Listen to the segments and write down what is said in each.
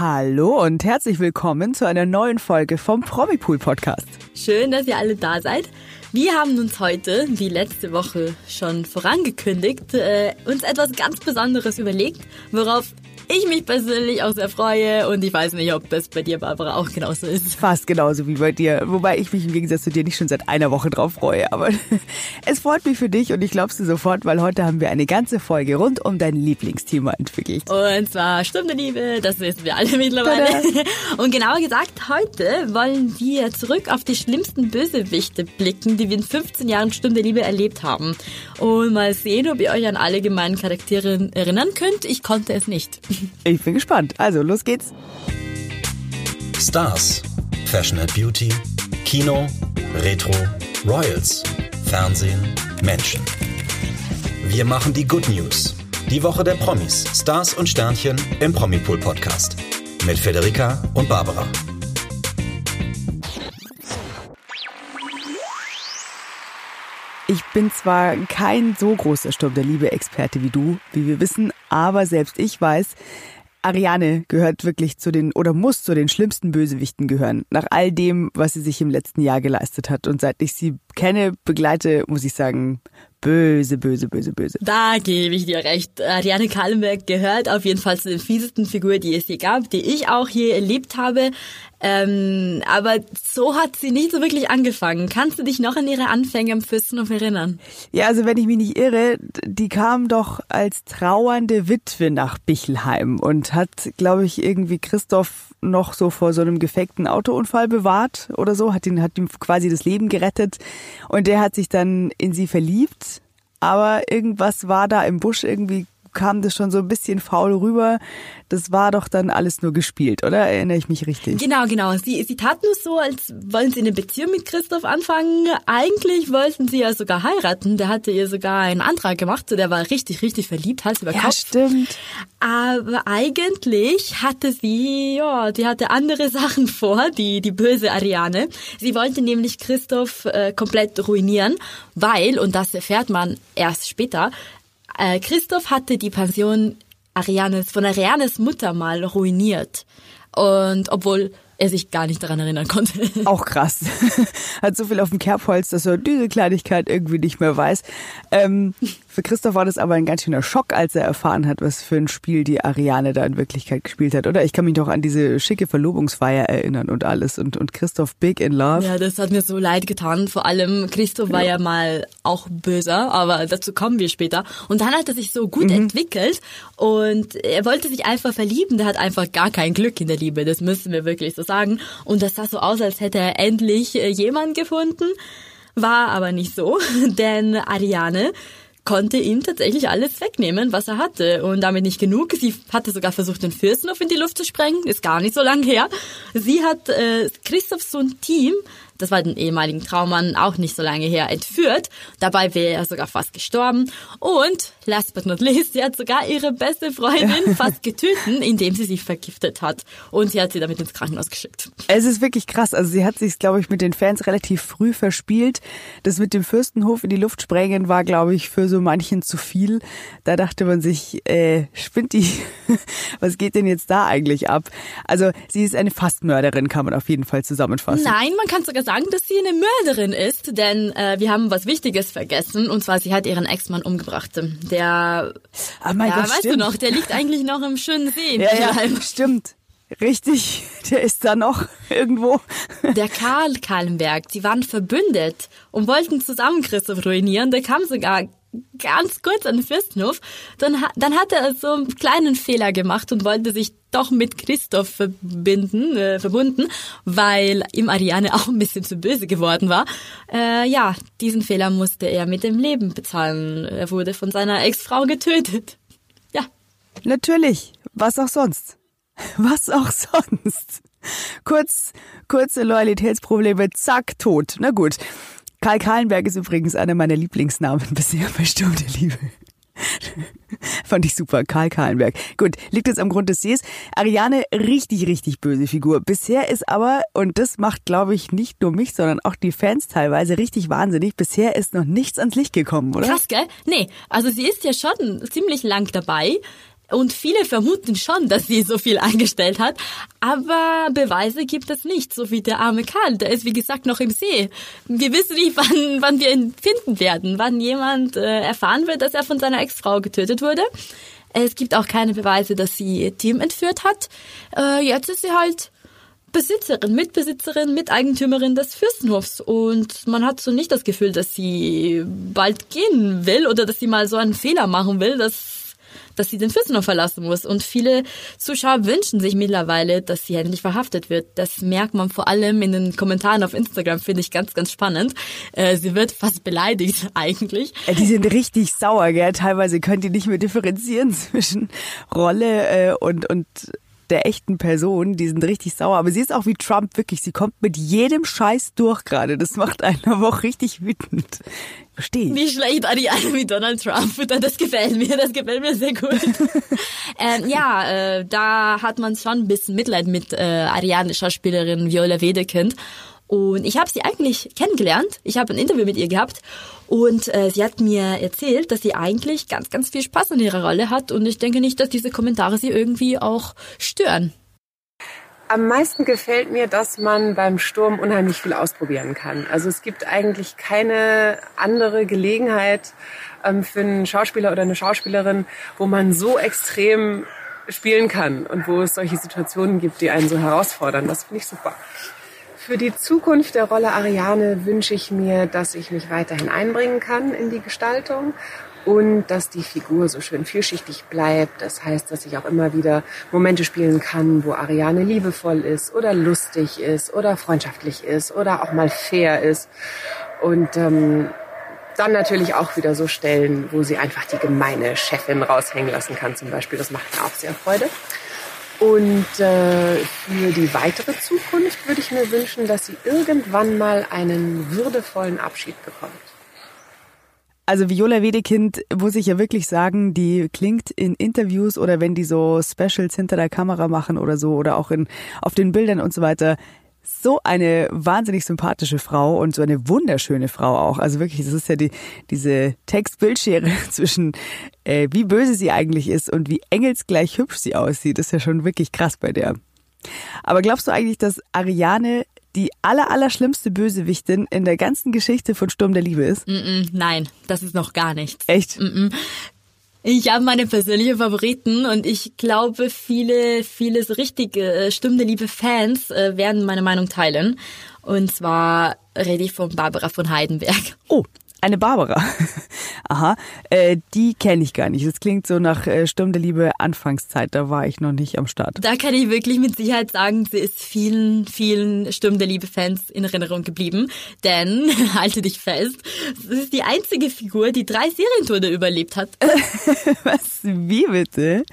Hallo und herzlich willkommen zu einer neuen Folge vom Promipool Podcast. Schön, dass ihr alle da seid. Wir haben uns heute, wie letzte Woche schon vorangekündigt, äh, uns etwas ganz Besonderes überlegt, worauf ich mich persönlich auch sehr freue und ich weiß nicht, ob das bei dir, Barbara, auch genauso ist. Fast genauso wie bei dir. Wobei ich mich im Gegensatz zu dir nicht schon seit einer Woche drauf freue. Aber es freut mich für dich und ich glaub's dir sofort, weil heute haben wir eine ganze Folge rund um dein Lieblingsthema entwickelt. Und zwar Stunde Liebe, das wissen wir alle mittlerweile. Tada. Und genauer gesagt, heute wollen wir zurück auf die schlimmsten Bösewichte blicken, die wir in 15 Jahren Stunde Liebe erlebt haben. Und mal sehen, ob ihr euch an alle gemeinen Charaktere erinnern könnt. Ich konnte es nicht. Ich bin gespannt. Also, los geht's. Stars, Fashion and Beauty, Kino, Retro, Royals, Fernsehen, Menschen. Wir machen die Good News. Die Woche der Promis, Stars und Sternchen im Promipool Podcast. Mit Federica und Barbara. Ich bin zwar kein so großer Sturm der Liebe-Experte wie du, wie wir wissen, aber selbst ich weiß, Ariane gehört wirklich zu den oder muss zu den schlimmsten Bösewichten gehören. Nach all dem, was sie sich im letzten Jahr geleistet hat. Und seit ich sie kenne, begleite, muss ich sagen, böse, böse, böse, böse. Da gebe ich dir recht. Ariane Kallenberg gehört auf jeden Fall zu den fiesesten Figuren, die es je gab, die ich auch je erlebt habe. Ähm, aber so hat sie nicht so wirklich angefangen. Kannst du dich noch an ihre Anfänge am Fürstenhof erinnern? Ja, also wenn ich mich nicht irre, die kam doch als trauernde Witwe nach Bichelheim und hat, glaube ich, irgendwie Christoph noch so vor so einem gefekten Autounfall bewahrt oder so, hat ihn, hat ihm quasi das Leben gerettet und der hat sich dann in sie verliebt. Aber irgendwas war da im Busch irgendwie kam das schon so ein bisschen faul rüber. Das war doch dann alles nur gespielt, oder? Erinnere ich mich richtig? Genau, genau. Sie, sie tat nur so, als wollen sie eine Beziehung mit Christoph anfangen. Eigentlich wollten sie ja sogar heiraten. Der hatte ihr sogar einen Antrag gemacht. So, der war richtig, richtig verliebt, Hals über Kopf. Ja, stimmt. Aber eigentlich hatte sie, ja, die hatte andere Sachen vor, die, die böse Ariane. Sie wollte nämlich Christoph äh, komplett ruinieren, weil, und das erfährt man erst später, äh, Christoph hatte die Pension Arianes, von Arianes Mutter mal ruiniert. Und obwohl er sich gar nicht daran erinnern konnte. Auch krass. Hat so viel auf dem Kerbholz, dass er diese Kleinigkeit irgendwie nicht mehr weiß. Ähm, für Christoph war das aber ein ganz schöner Schock, als er erfahren hat, was für ein Spiel die Ariane da in Wirklichkeit gespielt hat. Oder ich kann mich doch an diese schicke Verlobungsfeier erinnern und alles. Und, und Christoph big in love. Ja, das hat mir so leid getan. Vor allem Christoph ja. war ja mal auch böser, aber dazu kommen wir später. Und dann hat er sich so gut mhm. entwickelt und er wollte sich einfach verlieben. Der hat einfach gar kein Glück in der Liebe. Das müssen wir wirklich so sagen. Und das sah so aus, als hätte er endlich äh, jemanden gefunden. War aber nicht so, denn Ariane konnte ihm tatsächlich alles wegnehmen, was er hatte. Und damit nicht genug. Sie hatte sogar versucht, den Fürstenhof in die Luft zu sprengen. Ist gar nicht so lange her. Sie hat äh, Christophs ein Team das war den ehemaligen Traummann auch nicht so lange her, entführt. Dabei wäre er sogar fast gestorben. Und, last but not least, sie hat sogar ihre beste Freundin fast getötet, indem sie sie vergiftet hat. Und sie hat sie damit ins Krankenhaus geschickt. Es ist wirklich krass. Also sie hat sich, glaube ich, mit den Fans relativ früh verspielt. Das mit dem Fürstenhof in die Luft sprengen war, glaube ich, für so manchen zu viel. Da dachte man sich, äh, spinnt die? Was geht denn jetzt da eigentlich ab? Also sie ist eine Fastmörderin, kann man auf jeden Fall zusammenfassen. Nein, man kann sogar sagen, sagen, dass sie eine Mörderin ist, denn äh, wir haben was Wichtiges vergessen und zwar sie hat ihren Ex-Mann umgebracht. Der, oh mein ja, Gott, weißt stimmt. du noch, der liegt eigentlich noch im schönen See. Ja, ja, stimmt. Richtig, der ist da noch irgendwo. Der Karl Kahlenberg, die waren verbündet und wollten zusammen Christoph ruinieren. Der kam sogar ganz kurz an den Fürstenhof. Dann, dann hat er so einen kleinen Fehler gemacht und wollte sich doch mit Christoph verbinden, äh, verbunden, weil ihm Ariane auch ein bisschen zu böse geworden war. Äh, ja, diesen Fehler musste er mit dem Leben bezahlen. Er wurde von seiner Ex-Frau getötet. Ja. Natürlich. Was auch sonst. Was auch sonst. Kurz, kurze Loyalitätsprobleme, zack, tot. Na gut. Karl Kahlenberg ist übrigens einer meiner Lieblingsnamen bisher der Liebe. Fand ich super. Karl Kahlenberg. Gut, liegt jetzt am Grund des Sees. Ariane, richtig, richtig böse Figur. Bisher ist aber, und das macht, glaube ich, nicht nur mich, sondern auch die Fans teilweise richtig wahnsinnig, bisher ist noch nichts ans Licht gekommen, oder? Krass, gell? Nee, also sie ist ja schon ziemlich lang dabei. Und viele vermuten schon, dass sie so viel eingestellt hat. Aber Beweise gibt es nicht, so wie der arme Karl. Der ist, wie gesagt, noch im See. Wir wissen nicht, wann, wann wir ihn finden werden, wann jemand äh, erfahren wird, dass er von seiner Ex-Frau getötet wurde. Es gibt auch keine Beweise, dass sie ihr Team entführt hat. Äh, jetzt ist sie halt Besitzerin, Mitbesitzerin, Miteigentümerin des Fürstenhofs. Und man hat so nicht das Gefühl, dass sie bald gehen will oder dass sie mal so einen Fehler machen will, dass dass sie den Fürstenhof verlassen muss. Und viele Zuschauer wünschen sich mittlerweile, dass sie endlich verhaftet wird. Das merkt man vor allem in den Kommentaren auf Instagram, finde ich ganz, ganz spannend. Äh, sie wird fast beleidigt eigentlich. Äh, die sind richtig sauer, gell? Teilweise könnt ihr nicht mehr differenzieren zwischen Rolle äh, und, und der echten Person, die sind richtig sauer. Aber sie ist auch wie Trump, wirklich. Sie kommt mit jedem Scheiß durch gerade. Das macht einen aber auch richtig wütend. Verstehe Wie schlecht Ariane wie Donald Trump. Das gefällt mir, das gefällt mir sehr gut. ähm, ja, äh, da hat man schon ein bisschen Mitleid mit äh, Ariane, Schauspielerin Viola Wedekind. Und ich habe sie eigentlich kennengelernt. Ich habe ein Interview mit ihr gehabt und äh, sie hat mir erzählt, dass sie eigentlich ganz, ganz viel Spaß an ihrer Rolle hat. Und ich denke nicht, dass diese Kommentare sie irgendwie auch stören. Am meisten gefällt mir, dass man beim Sturm unheimlich viel ausprobieren kann. Also es gibt eigentlich keine andere Gelegenheit ähm, für einen Schauspieler oder eine Schauspielerin, wo man so extrem spielen kann und wo es solche Situationen gibt, die einen so herausfordern. Das finde ich super. Für die Zukunft der Rolle Ariane wünsche ich mir, dass ich mich weiterhin einbringen kann in die Gestaltung und dass die Figur so schön vielschichtig bleibt. Das heißt, dass ich auch immer wieder Momente spielen kann, wo Ariane liebevoll ist oder lustig ist oder freundschaftlich ist oder auch mal fair ist. Und ähm, dann natürlich auch wieder so Stellen, wo sie einfach die gemeine Chefin raushängen lassen kann zum Beispiel. Das macht mir auch sehr Freude. Und äh, für die weitere Zukunft würde ich mir wünschen, dass sie irgendwann mal einen würdevollen Abschied bekommt. Also Viola Wedekind muss ich ja wirklich sagen, die klingt in Interviews oder wenn die so Specials hinter der Kamera machen oder so oder auch in, auf den Bildern und so weiter so eine wahnsinnig sympathische Frau und so eine wunderschöne Frau auch. Also wirklich, das ist ja die, diese Textbildschere zwischen, äh, wie böse sie eigentlich ist und wie engelsgleich hübsch sie aussieht. Ist ja schon wirklich krass bei der. Aber glaubst du eigentlich, dass Ariane die aller, aller schlimmste Bösewichtin in der ganzen Geschichte von Sturm der Liebe ist? Mm -mm, nein, das ist noch gar nichts. Echt? Mm ich habe meine persönlichen Favoriten und ich glaube, viele, viele so richtige äh, stimmende liebe Fans äh, werden meine Meinung teilen. Und zwar rede ich von Barbara von Heidenberg. Oh, eine Barbara. Aha, äh, die kenne ich gar nicht. Das klingt so nach äh, Sturm der Liebe Anfangszeit. Da war ich noch nicht am Start. Da kann ich wirklich mit Sicherheit sagen, sie ist vielen, vielen Sturm der Liebe Fans in Erinnerung geblieben. Denn, halte dich fest, sie ist die einzige Figur, die drei Serientode überlebt hat. Was? Wie bitte?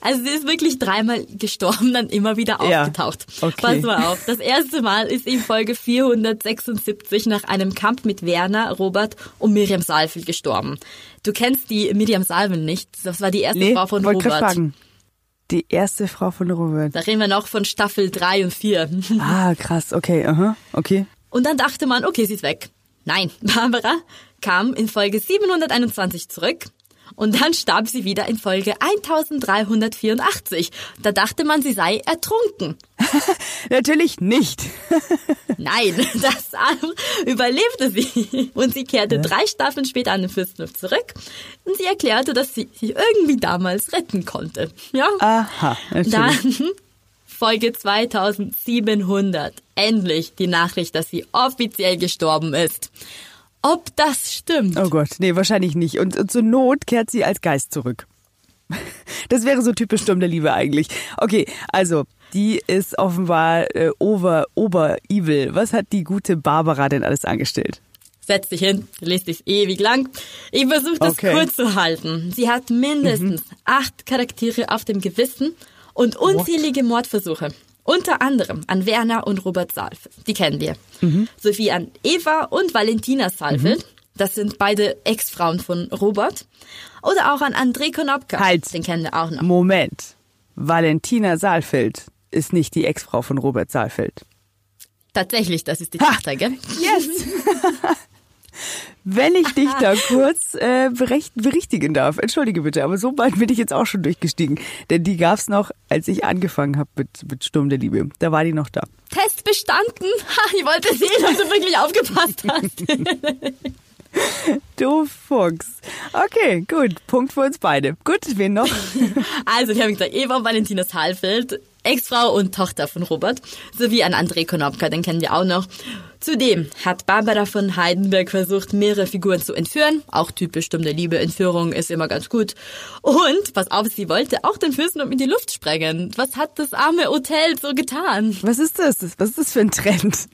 Also sie ist wirklich dreimal gestorben, dann immer wieder Ja, aufgetaucht. okay. Pass mal auf. Das erste Mal ist in Folge 476 nach einem Kampf mit Werner, Robert und Miriam Saalfeld gestorben. Du kennst die Miriam Saalfeld nicht. Das war die erste Nee, Frau von wollte Robert. fragen. Die erste Frau von Robert. Da reden wir noch von Staffel 3 und 4. Ah, krass. Okay, aha, okay. Und dann dachte man, okay, sie ist weg. Nein, Barbara kam in Folge 721 zurück und dann starb sie wieder in Folge 1384. Da dachte man, sie sei ertrunken. Natürlich nicht. Nein, das überlebte sie. Und sie kehrte drei Staffeln später an den Fürstenhof zurück und sie erklärte, dass sie sich irgendwie damals retten konnte. Ja? Aha, natürlich. Dann Folge 2700. Endlich die Nachricht, dass sie offiziell gestorben ist. Ob das stimmt? Oh Gott, nee, wahrscheinlich nicht. Und, und zur Not kehrt sie als Geist zurück. Das wäre so typisch Sturm der Liebe eigentlich. Okay, also, die ist offenbar äh, over, ober evil. Was hat die gute Barbara denn alles angestellt? Setz dich hin, lest dich ewig lang. Ich versuche das Okay. kurz zu halten. Sie hat mindestens acht Charaktere auf dem Gewissen und unzählige Mordversuche. Unter anderem an Werner und Robert Saalfeld. Die kennen wir. Sowie an Eva und Valentina Saalfeld. Das sind beide Ex-Frauen von Robert. Oder auch an André Konopka. Halt. Den kennen wir auch noch. Moment. Valentina Saalfeld ist nicht die Ex-Frau von Robert Saalfeld. Tatsächlich, das ist die Tochter, gell? Yes! Wenn ich dich da kurz äh, berecht, berichtigen darf, entschuldige bitte, aber so bald bin ich jetzt auch schon durchgestiegen. Denn die gab's noch, als ich angefangen habe mit, mit Sturm der Liebe. Da war die noch da. Test bestanden. Ha, ich wollte sehen, ob du wirklich aufgepasst hast. Du Fuchs. Okay, gut. Punkt für uns beide. Gut, wen noch? Also, wir haben gesagt, Eva Valentina Saalfeld, Ex-Frau und Tochter von Robert, sowie an André Konopka, den kennen wir auch noch. Zudem hat Barbara von Heidenberg versucht, mehrere Figuren zu entführen. Auch typisch dumme Liebe, Entführung ist immer ganz gut. Und, pass auf, sie wollte auch den Fürstentum in die Luft sprengen. Was hat das arme Hotel so getan? Was ist das? Was ist das für ein Trend?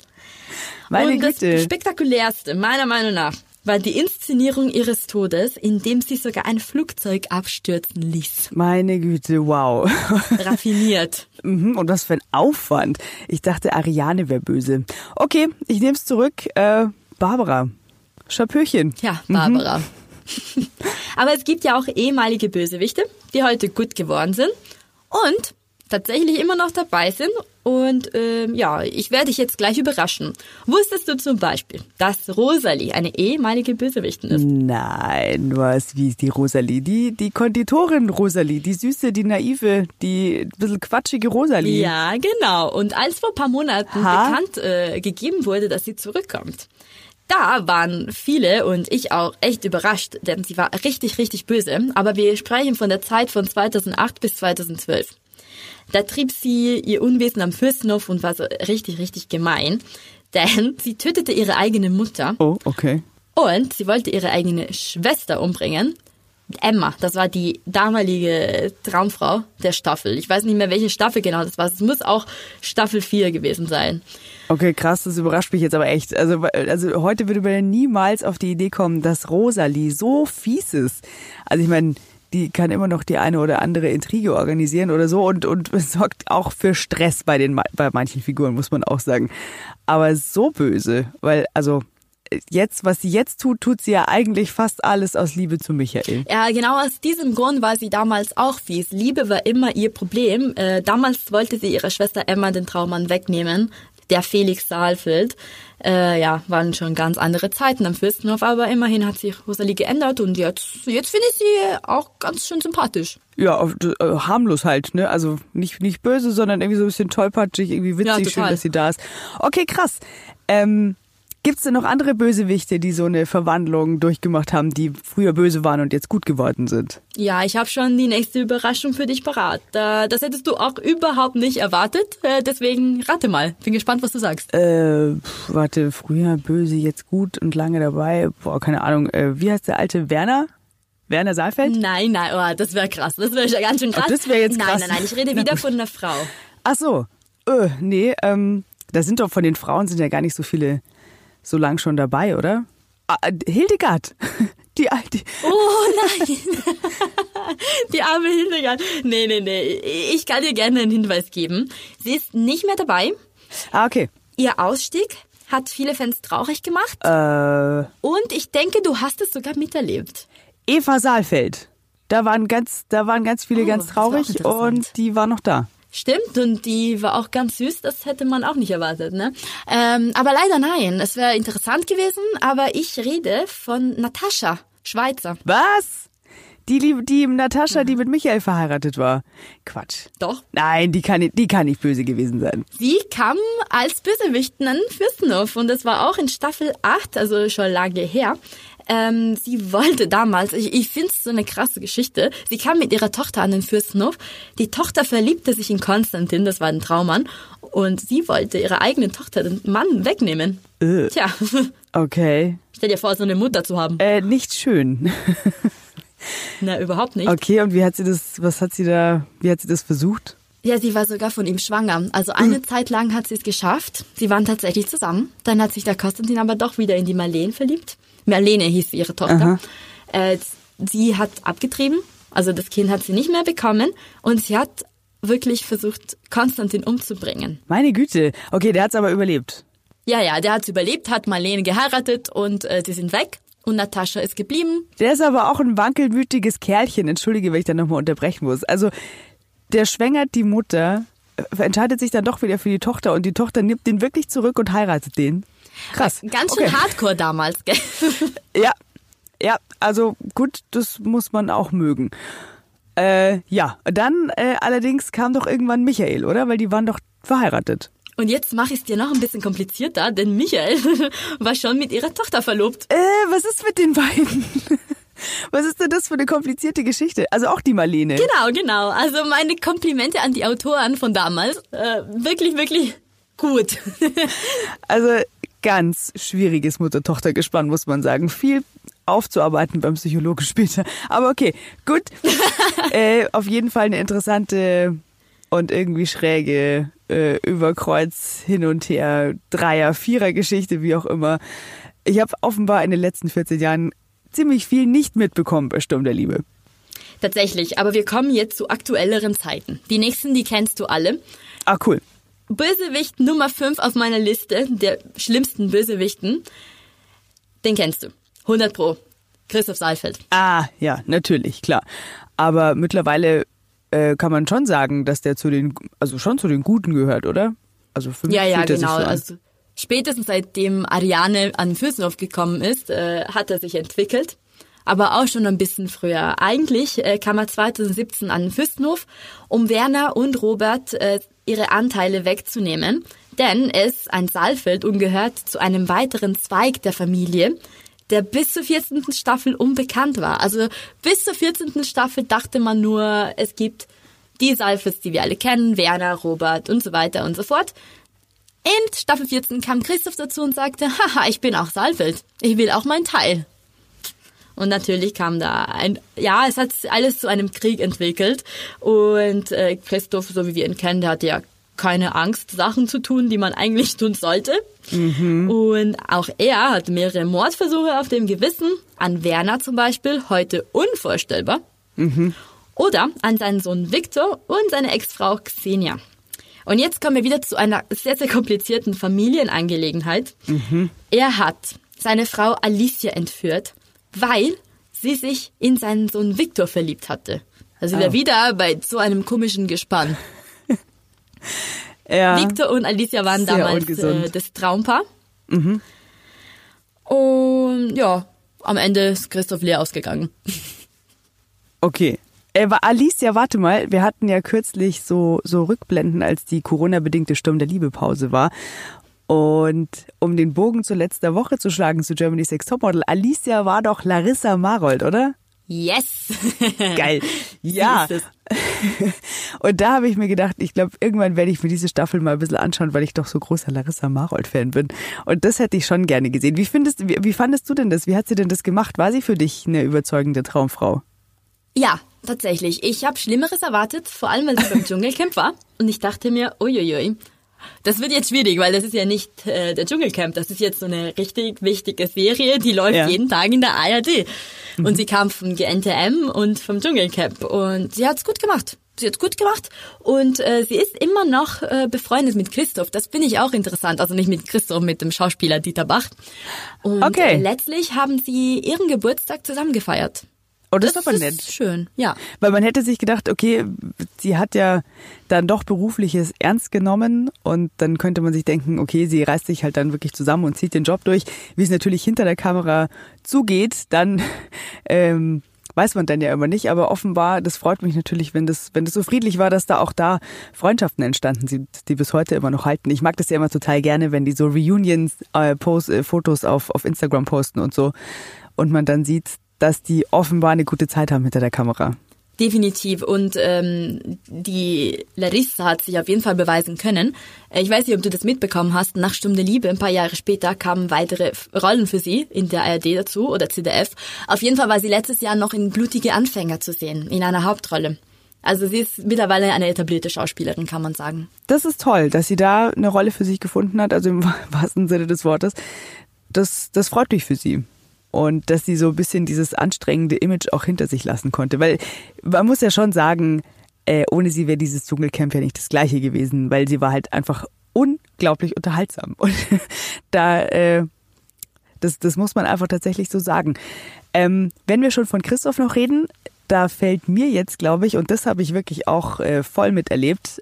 Meine und das Güte. spektakulärste, meiner Meinung nach, war die Inszenierung ihres Todes, indem sie sogar ein Flugzeug abstürzen ließ. Meine Güte, wow. Raffiniert. Mhm, Und was für ein Aufwand. Ich dachte, Ariane wäre böse. Okay, ich nehme es zurück. Äh, Barbara. Schapürchen. Ja, Barbara. Aber es gibt ja auch ehemalige Bösewichte, die heute gut geworden sind und tatsächlich immer noch dabei sind. Und ähm, ja, ich werde dich jetzt gleich überraschen. Wusstest du zum Beispiel, dass Rosalie eine ehemalige Bösewichtin ist? Nein, was, wie ist die Rosalie? Die, die Konditorin Rosalie, die süße, die naive, die ein bisschen quatschige Rosalie. Ja, genau. Und als vor ein paar Monaten Ha? bekannt äh, gegeben wurde, dass sie zurückkommt, da waren viele und ich auch echt überrascht, denn sie war richtig, richtig böse. Aber wir sprechen von der Zeit von 2008 bis 2012. Da trieb sie ihr Unwesen am Fürstenhof und war so richtig, richtig gemein. Denn sie tötete ihre eigene Mutter Oh, okay. und sie wollte ihre eigene Schwester umbringen. Emma, das war die damalige Traumfrau der Staffel. Ich weiß nicht mehr, welche Staffel genau das war. Es muss auch Staffel 4 gewesen sein. Okay, krass, das überrascht mich jetzt aber echt. Also, also heute würde man ja niemals auf die Idee kommen, dass Rosalie so fies ist. Also ich meine, die kann immer noch die eine oder andere Intrige organisieren oder so und, und sorgt auch für Stress bei den bei manchen Figuren, muss man auch sagen. Aber so böse, weil, also jetzt, was sie jetzt tut, tut sie ja eigentlich fast alles aus Liebe zu Michael. Ja, genau aus diesem Grund war sie damals auch fies. Liebe war immer ihr Problem. Äh, damals wollte sie ihrer Schwester Emma den Traummann wegnehmen. Der Felix Saalfeld. Äh, ja, waren schon ganz andere Zeiten am Fürstenhof, aber immerhin hat sich Rosalie geändert und jetzt, jetzt finde ich sie auch ganz schön sympathisch. Ja, auf- äh, harmlos halt, ne? Also nicht, nicht böse, sondern irgendwie so ein bisschen tollpatschig, irgendwie witzig, Ja, schön, dass sie da ist. Okay, krass. Ähm, Gibt's denn noch andere Bösewichte, die so eine Verwandlung durchgemacht haben, die früher böse waren und jetzt gut geworden sind? Ja, ich habe schon die nächste Überraschung für dich parat. Das hättest du auch überhaupt nicht erwartet. Äh, Deswegen rate mal. Bin gespannt, was du sagst. Äh, warte, früher böse, jetzt gut und lange dabei. Boah, keine Ahnung. Äh, wie heißt der alte Werner? Werner Saalfeld? Nein, nein, oh, das wäre krass. Das wäre ganz schön krass. Oh, das wär jetzt Nein, krass. nein, nein, ich rede wieder von einer Frau. Ach so. Äh, nee, ähm, da sind doch von den Frauen sind ja gar nicht so viele so lang schon dabei, oder? Ah, Hildegard. Die alte. Oh nein. Die arme Hildegard. Nee, nee, nee. Ich kann dir gerne einen Hinweis geben. Sie ist nicht mehr dabei. Ah, okay. Ihr Ausstieg hat viele Fans traurig gemacht. Äh, Und ich denke, du hast es sogar miterlebt. Eva Saalfeld. Da waren ganz, da waren ganz viele Oh, ganz war traurig und die war noch da. Stimmt, und die war auch ganz süß, das hätte man auch nicht erwartet, ne? Ähm, aber leider nein. Es wäre interessant gewesen, aber ich rede von Natascha, Schweizer. Was? Die liebe, die Natascha, die mit Michael verheiratet war. Quatsch. Doch. Nein, die kann, nicht- die kann nicht böse gewesen sein. Sie kam als Bösewichtin an Fürstenhof und das war auch in Staffel 8, also schon lange her. Ähm, sie wollte damals, ich, ich finde es so eine krasse Geschichte, sie kam mit ihrer Tochter an den Fürstenhof. Die Tochter verliebte sich in Konstantin, das war ein Traummann, und sie wollte ihre eigene Tochter, den Mann, wegnehmen. Äh. Tja, Okay. stell dir vor, so eine Mutter zu haben. Äh, nicht schön. Na, überhaupt nicht. Okay, und wie hat sie das, was hat sie da, wie hat sie das versucht? Ja, sie war sogar von ihm schwanger. Also eine Hm. Zeit lang hat sie es geschafft. Sie waren tatsächlich zusammen. Dann hat sich der Konstantin aber doch wieder in die Marlene verliebt. Marlene hieß ihre Tochter. Äh, sie hat abgetrieben. Also das Kind hat sie nicht mehr bekommen. Und sie hat wirklich versucht, Konstantin umzubringen. Meine Güte. Okay, der hat's aber überlebt. Ja, ja, der hat überlebt, hat Marlene geheiratet und äh, die sind weg. Und Natascha ist geblieben. Der ist aber auch ein wankelmütiges Kerlchen. Entschuldige, wenn ich da nochmal unterbrechen muss. Also, der schwängert die Mutter, äh, entscheidet sich dann doch wieder für die Tochter und die Tochter nimmt den wirklich zurück und heiratet den. Krass. Ganz schön okay. hardcore damals, gell? Ja, ja, also gut, das muss man auch mögen. Äh, ja, dann äh, allerdings kam doch irgendwann Michael, oder? Weil die waren doch verheiratet. Und jetzt mache ich es dir noch ein bisschen komplizierter, denn Michael war schon mit ihrer Tochter verlobt. Äh, was ist mit den beiden? Was ist denn das für eine komplizierte Geschichte? Also auch die Marlene. Genau, genau. Also meine Komplimente an die Autoren von damals. Äh, wirklich, wirklich gut. Also ganz schwieriges Mutter-Tochter-Gespann, muss man sagen. Viel aufzuarbeiten beim Psychologen später. Aber okay, gut. äh, auf jeden Fall eine interessante und irgendwie schräge äh, Überkreuz hin und her Dreier, Vierer Geschichte, wie auch immer. Ich habe offenbar in den letzten 14 Jahren ziemlich viel nicht mitbekommen bei Sturm der Liebe. Tatsächlich, aber wir kommen jetzt zu aktuelleren Zeiten. Die nächsten, die kennst du alle. Ah, cool. Bösewicht Nummer 5 auf meiner Liste der schlimmsten Bösewichten. Den kennst du. 100 pro. Christoph Saalfeld. Ah, ja, natürlich, klar. Aber mittlerweile äh, kann man schon sagen, dass der zu den, also schon zu den Guten gehört, oder? Also für mich Ja, ja, genau. so. Also spätestens seitdem Ariane an Fürstenhof gekommen ist, äh, hat er sich entwickelt. Aber auch schon ein bisschen früher. Eigentlich äh, kam er 2017 an den Fürstenhof, um Werner und Robert äh, ihre Anteile wegzunehmen. Denn ist ein Saalfeld und gehört zu einem weiteren Zweig der Familie, der bis zur 14. Staffel unbekannt war. Also bis zur 14. Staffel dachte man nur, es gibt die Saalfelds, die wir alle kennen, Werner, Robert und so weiter und so fort. In Staffel 14 kam Christoph dazu und sagte, haha, ich bin auch Saalfeld. Ich will auch meinen Teil. Und natürlich kam da ein, ja, es hat alles zu einem Krieg entwickelt. Und äh, Christoph, so wie wir ihn kennen, der hatte ja keine Angst, Sachen zu tun, die man eigentlich tun sollte. Und auch er hat mehrere Mordversuche auf dem Gewissen, an Werner zum Beispiel, heute unvorstellbar. Oder an seinen Sohn Viktor und seine Ex-Frau Xenia. Und jetzt kommen wir wieder zu einer sehr, sehr komplizierten Familienangelegenheit. Er hat seine Frau Alicia entführt, weil sie sich in seinen Sohn Viktor verliebt hatte. Also Oh. wieder bei so einem komischen Gespann. ja. Victor und Alicia waren Sehr damals. Mhm. äh, das Traumpaar. Und ja, am Ende ist Christoph leer ausgegangen. Okay. Äh, war Alicia, warte mal, wir hatten ja kürzlich so, so Rückblenden, als die Corona-bedingte Sturm der Liebe-Pause war. Und um den Bogen zu letzter Woche zu schlagen zu Germany's Next Topmodel, Alicia war doch Larissa Marold, oder? Yes! Geil. Ja. Und da habe ich mir gedacht, ich glaube, irgendwann werde ich mir diese Staffel mal ein bisschen anschauen, weil ich doch so großer Larissa Marold-Fan bin. Und das hätte ich schon gerne gesehen. Wie findest, wie, wie fandest du denn das? Wie hat sie denn das gemacht? War sie für dich eine überzeugende Traumfrau? Ja, tatsächlich. Ich habe Schlimmeres erwartet, vor allem weil sie beim Dschungelcamp war. Und ich dachte mir, uiuiui, das wird jetzt schwierig, weil das ist ja nicht äh, der Dschungelcamp. Das ist jetzt so eine richtig wichtige Serie, die läuft Ja. jeden Tag in der ARD. Und sie kam vom GNTM und vom Dschungelcamp. Und sie hat's gut gemacht. Sie hat's gut gemacht und äh, sie ist immer noch äh, befreundet mit Christoph. Das finde ich auch interessant. Also nicht mit Christoph, mit dem Schauspieler Dieter Bach. Und Okay. äh, letztlich haben sie ihren Geburtstag zusammen gefeiert. Oh, das, ist aber ist nett. schön, ja. Weil man hätte sich gedacht, okay, sie hat ja dann doch berufliches ernst genommen und dann könnte man sich denken, okay, sie reißt sich halt dann wirklich zusammen und zieht den Job durch. Wie es natürlich hinter der Kamera zugeht, dann ähm, weiß man dann ja immer nicht. Aber offenbar, das freut mich natürlich, wenn das, wenn das so friedlich war, dass da auch da Freundschaften entstanden sind, die bis heute immer noch halten. Ich mag das ja immer total gerne, wenn die so Reunions, äh, äh, auf, auf Instagram posten und so und man dann sieht, dass die offenbar eine gute Zeit haben hinter der Kamera. Definitiv. Und ähm, die Larissa hat sich auf jeden Fall beweisen können. Äh, Ich weiß nicht, ob du das mitbekommen hast. Nach Stunde Liebe, ein paar Jahre später, kamen weitere Rollen für sie in der ARD dazu oder ZDF. Auf jeden Fall war sie letztes Jahr noch in Blutige Anfänger zu sehen, in einer Hauptrolle. Also sie ist mittlerweile eine etablierte Schauspielerin, kann man sagen. Das ist toll, dass sie da eine Rolle für sich gefunden hat, also im wahrsten Sinne des Wortes. Das, das freut mich für sie. Und dass sie so ein bisschen dieses anstrengende Image auch hinter sich lassen konnte. Weil man muss ja schon sagen, äh, ohne sie wäre dieses Dschungelcamp ja nicht das gleiche gewesen, weil sie war halt einfach unglaublich unterhaltsam. Und da, äh, das, das muss man einfach tatsächlich so sagen. Ähm, wenn wir schon von Christoph noch reden, da fällt mir jetzt, glaube ich, und das habe ich wirklich auch äh, voll miterlebt,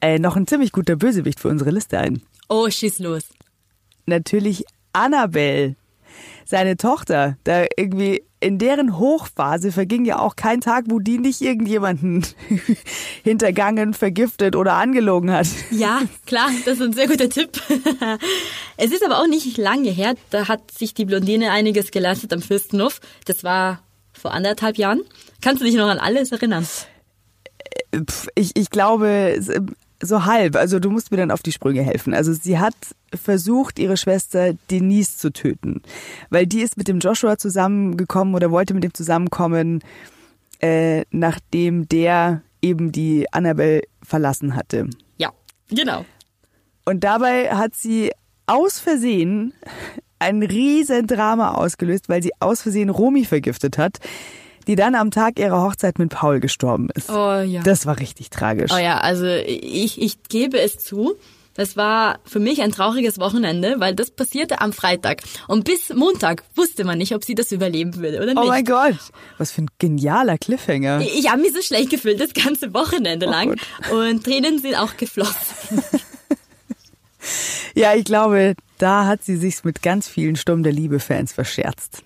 äh, noch ein ziemlich guter Bösewicht für unsere Liste ein. Oh, schieß los. natürlich Annabelle, seine Tochter, da irgendwie in deren Hochphase verging ja auch kein Tag, wo die nicht irgendjemanden hintergangen, vergiftet oder angelogen hat. Ja, klar, das ist ein sehr guter Tipp. Es ist aber auch nicht lange her, da hat sich die Blondine einiges geleistet am Fürstenhof. Das war vor anderthalb Jahren. Kannst du dich noch an alles erinnern? Ich, ich glaube, so halb. Also du musst mir dann auf die Sprünge helfen. Also sie hat versucht, ihre Schwester Denise zu töten, weil die ist mit dem Joshua zusammengekommen oder wollte mit dem zusammenkommen, äh, nachdem der eben die Annabelle verlassen hatte. Ja, genau. Und dabei hat sie aus Versehen ein riesen Drama ausgelöst, weil sie aus Versehen Romy vergiftet hat die dann am Tag ihrer Hochzeit mit Paul gestorben ist. Oh ja. Das war richtig tragisch. Oh ja, also ich, ich gebe es zu. Das war für mich ein trauriges Wochenende, weil das passierte am Freitag. Und bis Montag wusste man nicht, ob sie das überleben würde oder nicht. Oh mein Gott, was für ein genialer Cliffhanger. Ich, ich habe mich so schlecht gefühlt das ganze Wochenende oh lang. Oh und Tränen sind auch geflossen. ja, ich glaube, da hat sie sich's mit ganz vielen Sturm der Liebe-Fans verscherzt.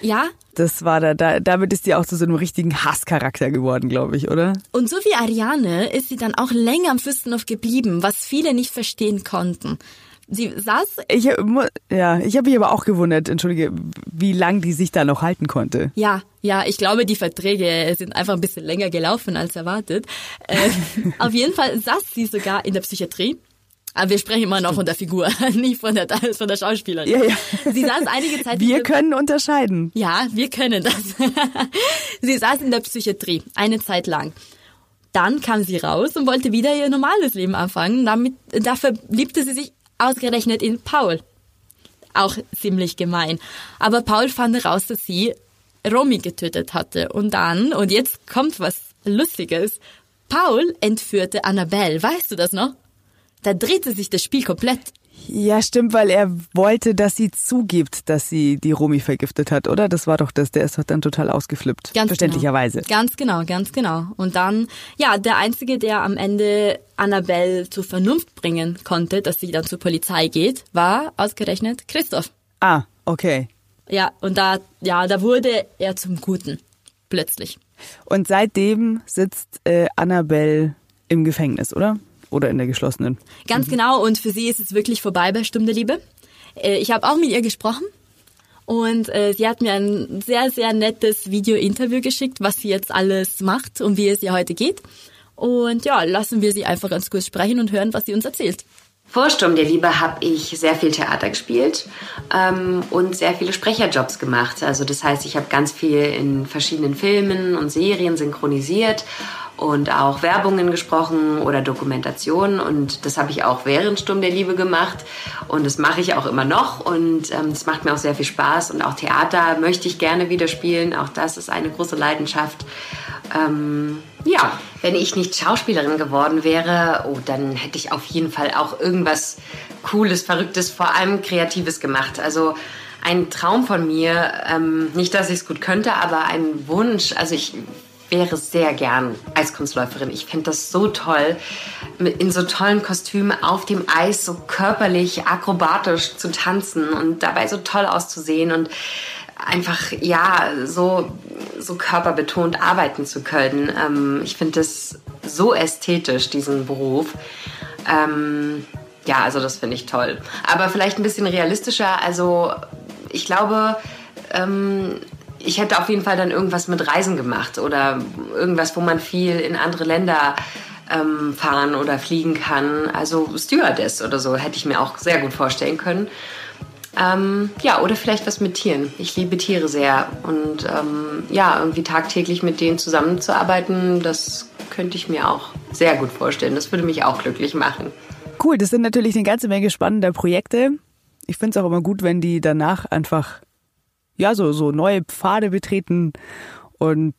Ja, das war da, da, damit ist sie auch zu so einem richtigen Hasscharakter geworden, glaube ich, oder? Und so wie Ariane ist sie dann auch länger am Fürstenhof geblieben, was viele nicht verstehen konnten. Sie saß. Ich, ja, ich habe mich aber auch gewundert, entschuldige, wie lang die sich da noch halten konnte. Ja, ja, ich glaube, die Verträge sind einfach ein bisschen länger gelaufen als erwartet. Äh, auf jeden Fall saß sie sogar in der Psychiatrie aber wir sprechen immer noch von der Figur, nicht von der, von der Schauspielerin. Ja, ja. Sie saß einige Zeit. Wir können unterscheiden. Ja, wir können das. sie saß in der Psychiatrie eine Zeit lang. Dann kam sie raus und wollte wieder ihr normales Leben anfangen. Damit, dafür liebte sie sich ausgerechnet in Paul. Auch ziemlich gemein. Aber Paul fand heraus, dass sie Romy getötet hatte. Und dann, und jetzt kommt was Lustiges, Paul entführte Annabelle. Weißt du das noch? Da drehte sich das Spiel komplett. Ja, stimmt, weil er wollte, dass sie zugibt, dass sie die Romy vergiftet hat, oder? Das war doch das. Der ist dann total ausgeflippt. Ganz verständlicherweise. Genau. Ganz genau, ganz genau. Und dann, ja, der Einzige, der am Ende Annabelle zur Vernunft bringen konnte, dass sie dann zur Polizei geht, war ausgerechnet Christoph. Ah, okay. Ja, und da, ja, da wurde er zum Guten. Plötzlich. Und seitdem sitzt äh, Annabelle im Gefängnis, oder? Oder in der geschlossenen. Ganz mhm. genau. Und für sie ist es wirklich vorbei bei Stunde Liebe. Äh, ich habe auch mit ihr gesprochen. Und äh, sie hat mir ein sehr, sehr nettes Video-Interview geschickt, was sie jetzt alles macht und wie es ihr heute geht. Und ja, lassen wir sie einfach ganz kurz sprechen und hören, was sie uns erzählt. Vor Sturm der Liebe habe ich sehr viel Theater gespielt ähm, und sehr viele Sprecherjobs gemacht. Also das heißt, ich habe ganz viel in verschiedenen Filmen und Serien synchronisiert und auch Werbungen gesprochen oder Dokumentationen. Und das habe ich auch während Sturm der Liebe gemacht. Und das mache ich auch immer noch. Und ähm, das macht mir auch sehr viel Spaß. Und auch Theater möchte ich gerne wieder spielen, auch das ist eine große Leidenschaft. Ähm, ja, wenn ich nicht Schauspielerin geworden wäre, oh, dann hätte ich auf jeden Fall auch irgendwas Cooles, Verrücktes, vor allem Kreatives gemacht. Also ein Traum von mir, ähm, nicht, dass ich es gut könnte, aber ein Wunsch, also ich wäre sehr gern Eiskunstläuferin. Ich fände das so toll, in so tollen Kostümen auf dem Eis so körperlich, akrobatisch zu tanzen und dabei so toll auszusehen und einfach, ja, so, so körperbetont arbeiten zu können. Ähm, ich finde das so ästhetisch, diesen Beruf. Ähm, ja, also das finde ich toll. Aber vielleicht ein bisschen realistischer. Also ich glaube, ähm, ich hätte auf jeden Fall dann irgendwas mit Reisen gemacht oder irgendwas, wo man viel in andere Länder ähm, fahren oder fliegen kann. Also Stewardess oder so hätte ich mir auch sehr gut vorstellen können. Ähm, ja, oder vielleicht was mit Tieren. Ich liebe Tiere sehr und ähm, ja, irgendwie tagtäglich mit denen zusammenzuarbeiten, das könnte ich mir auch sehr gut vorstellen. Das würde mich auch glücklich machen. Cool, das sind natürlich eine ganze Menge spannender Projekte. Ich finde es auch immer gut, wenn die danach einfach ja, so, so neue Pfade betreten. Und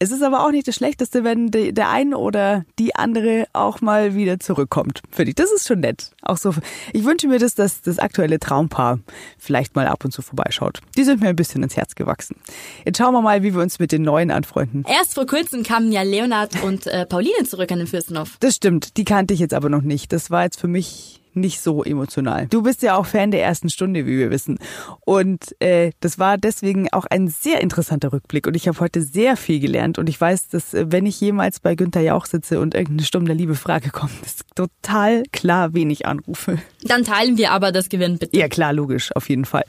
es ist aber auch nicht das Schlechteste, wenn de, der eine oder die andere auch mal wieder zurückkommt. Finde ich. Das ist schon nett. Auch so. Ich wünsche mir, dass das, das aktuelle Traumpaar vielleicht mal ab und zu vorbeischaut. Die sind mir ein bisschen ins Herz gewachsen. Jetzt schauen wir mal, wie wir uns mit den neuen anfreunden. Erst vor kurzem kamen ja Leonard und äh, Pauline zurück an den Fürstenhof. Das stimmt. Die kannte ich jetzt aber noch nicht. Das war jetzt für mich nicht so emotional. Du bist ja auch Fan der ersten Stunde, wie wir wissen. Und äh, das war deswegen auch ein sehr interessanter Rückblick. Und ich habe heute sehr viel gelernt. Und ich weiß, dass äh, wenn ich jemals bei Günther Jauch sitze und irgendeine Stunde Liebe Frage kommt, ist total klar, wen ich anrufe. Dann teilen wir aber das Gewinn bitte. Ja klar, logisch, auf jeden Fall.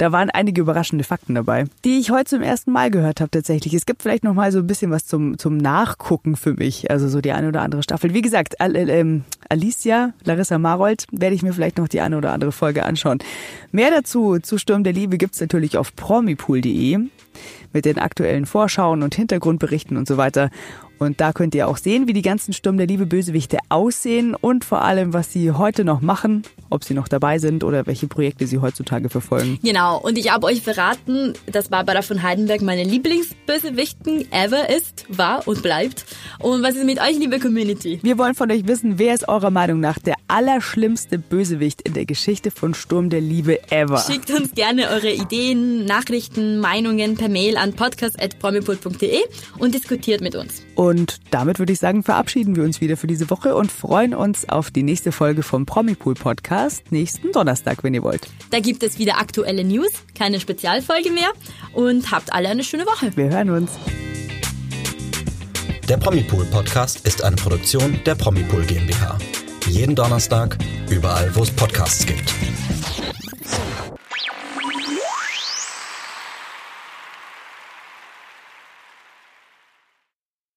Da waren einige überraschende Fakten dabei, die ich heute zum ersten Mal gehört habe tatsächlich. Es gibt vielleicht noch mal so ein bisschen was zum, zum Nachgucken für mich, also so die eine oder andere Staffel. Wie gesagt, Al ähm, Alicia, Larissa Marold, werde ich mir vielleicht noch die eine oder andere Folge anschauen. Mehr dazu zu Sturm der Liebe gibt's natürlich auf promipool.de mit den aktuellen Vorschauen und Hintergrundberichten und so weiter. Und da könnt ihr auch sehen, wie die ganzen Sturm der Liebe Bösewichte aussehen und vor allem, was sie heute noch machen, ob sie noch dabei sind oder welche Projekte sie heutzutage verfolgen. Genau, und ich habe euch verraten, dass Barbara von Heidenberg meine Lieblingsbösewichten ever ist, war und bleibt. Und was ist mit euch, liebe Community? Wir wollen von euch wissen, wer ist eurer Meinung nach der allerschlimmste Bösewicht in der Geschichte von Sturm der Liebe ever? Schickt uns gerne eure Ideen, Nachrichten, Meinungen per Mail an podcast.promipult.de und diskutiert mit uns. Und damit würde ich sagen, verabschieden wir uns wieder für diese Woche und freuen uns auf die nächste Folge vom Promipool Podcast nächsten Donnerstag, wenn ihr wollt. Da gibt es wieder aktuelle News, keine Spezialfolge mehr und habt alle eine schöne Woche. Wir hören uns. Der Promipool Podcast ist eine Produktion der Promipool GmbH. Jeden Donnerstag, überall, wo es Podcasts gibt.